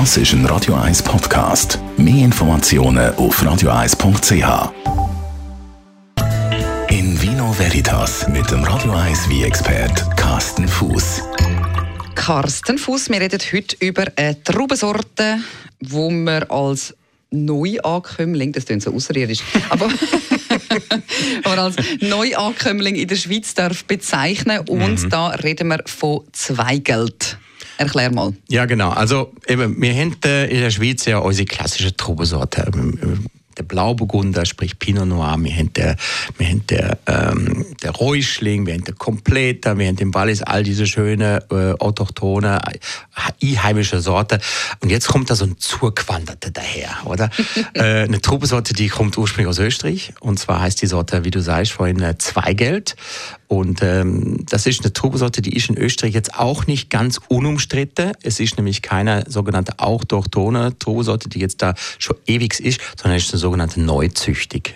Das ist ein Radio 1 Podcast. Mehr Informationen auf radio1.ch. In Vino Veritas mit dem Radio 1 wie expert Carsten Fuß. Carsten Fuß, wir reden heute über eine Traubensorte, wo wir als Neuankömmling, das klingt so außerirdisch, aber, aber als Neuankömmling in der Schweiz darf bezeichnen und mhm. da reden wir von Zweigeld. Erklär mal. Ja, genau. Also eben, wir haben äh, in der Schweiz ja unsere klassische Traubensorte der Blauburgunder, sprich Pinot Noir, wir haben der, wir haben der, ähm, der Räuschling, wir haben der Kompleter, wir haben den Wallis, all diese schöne äh, autochtone, einheimische Sorte. Und jetzt kommt da so ein Zurquanderte daher, oder? äh, eine Trubesorte, die kommt ursprünglich aus Österreich. Und zwar heißt die Sorte, wie du sagst, vorhin äh, Zweigeld. Und ähm, das ist eine Trubesorte, die ist in Österreich jetzt auch nicht ganz unumstritten. Es ist nämlich keine sogenannte autochtone Trubesorte, die jetzt da schon ewig ist, sondern es ist eine sogenannte Neuzüchtig.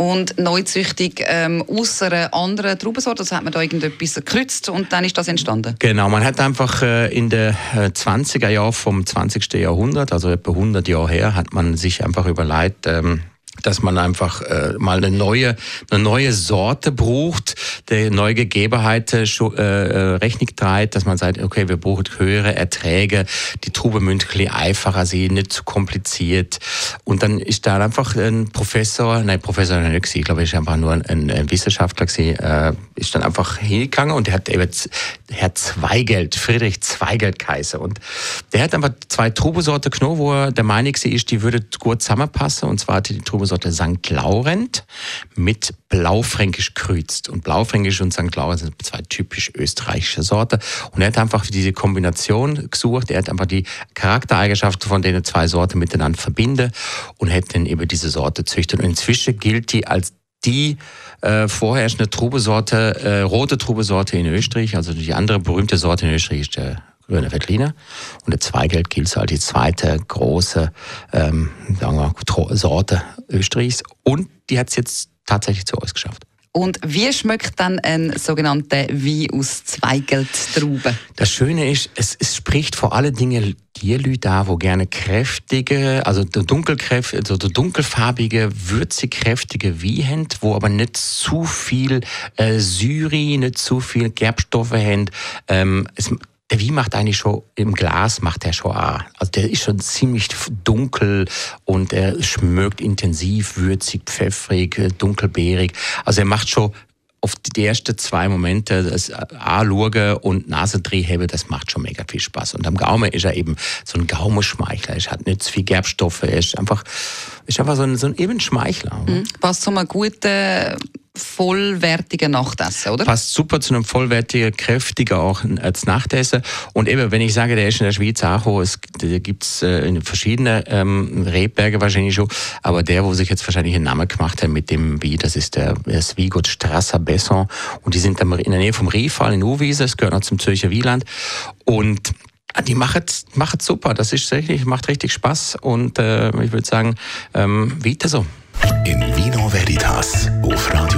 Und neuzüchtig ähm, außer einer anderen Traubensorte, also hat man da irgendetwas gekreuzt und dann ist das entstanden? Genau, man hat einfach äh, in den äh, 20er Jahren vom 20. Jahrhundert, also etwa 100 Jahre her, hat man sich einfach überlegt, ähm, dass man einfach äh, mal eine neue, eine neue Sorte braucht, der neue Gegebenheit äh, äh, Rechnung trägt, dass man sagt, okay, wir brauchen höhere Erträge, die Trube mündlich einfacher sie nicht zu kompliziert. Und dann ist da einfach ein Professor, nein, Professor nicht ich glaube, ich einfach nur ein, ein Wissenschaftler äh, ist dann einfach hingegangen und der hat eben Herr Zweigeld, Friedrich Zweigeld Kaiser. Und der hat einfach zwei Trubesorte genommen, wo er der Meinung ist, die würde gut zusammenpassen. Und zwar hatte die Trube Sorte St. Laurent mit Blaufränkisch kreuzt. Und Blaufränkisch und St. Laurent sind zwei typisch österreichische Sorten. Und er hat einfach diese Kombination gesucht. Er hat einfach die Charaktereigenschaften von den zwei Sorten miteinander verbinden und hat dann eben diese Sorte züchtet. Und inzwischen gilt die als die äh, vorherrschende Trubesorte, äh, rote Trubesorte in Österreich, also die andere berühmte Sorte in Österreich ist der Grüne Veltliner. Und der Zweigeld gilt als die zweite große ähm, sagen wir, Sorte Österreichs. Und die hat es jetzt tatsächlich zu uns geschafft. Und wie schmeckt dann ein sogenannter Wein aus Zweigeldtrauben? Das Schöne ist, es, es spricht vor allen Dingen die Leute da, wo gerne kräftige, also dunkelkräftige, also dunkelfarbige, würzig kräftige Wein haben, wo aber nicht zu viel äh, Syri, nicht zu viel Gerbstoffe haben. Ähm, es, der Wie macht eigentlich schon im Glas, macht er schon auch. Also der ist schon ziemlich dunkel und er schmeckt intensiv, würzig, pfeffrig, dunkelbeerig. Also er macht schon auf die ersten zwei Momente, das A-Lurge und Nasendrehhebe, das macht schon mega viel Spaß. Und am Gaumen ist er eben so ein Gaumenschmeichler. Er hat nicht zu viel Gerbstoffe. Er ist einfach, ist einfach so ein, so ein eben Schmeichler. Mhm. Passt zu einem guten vollwertigen Nachtessen, oder? Passt super zu einem vollwertigen, kräftigen auch als Nachtessen. Und eben, wenn ich sage, der ist in der Schweiz auch, es gibt es äh, in verschiedenen ähm, Rebberge wahrscheinlich schon, aber der, wo sich jetzt wahrscheinlich einen Namen gemacht hat mit dem Wie, das ist der, der Swigot Strasser Besson und die sind in der Nähe vom Riefall in Uwiese, das gehört noch zum Zürcher Wieland und die machen es super, das ist richtig, macht richtig Spaß und äh, ich würde sagen, ähm, weiter so. In Vino Veritas auf Radio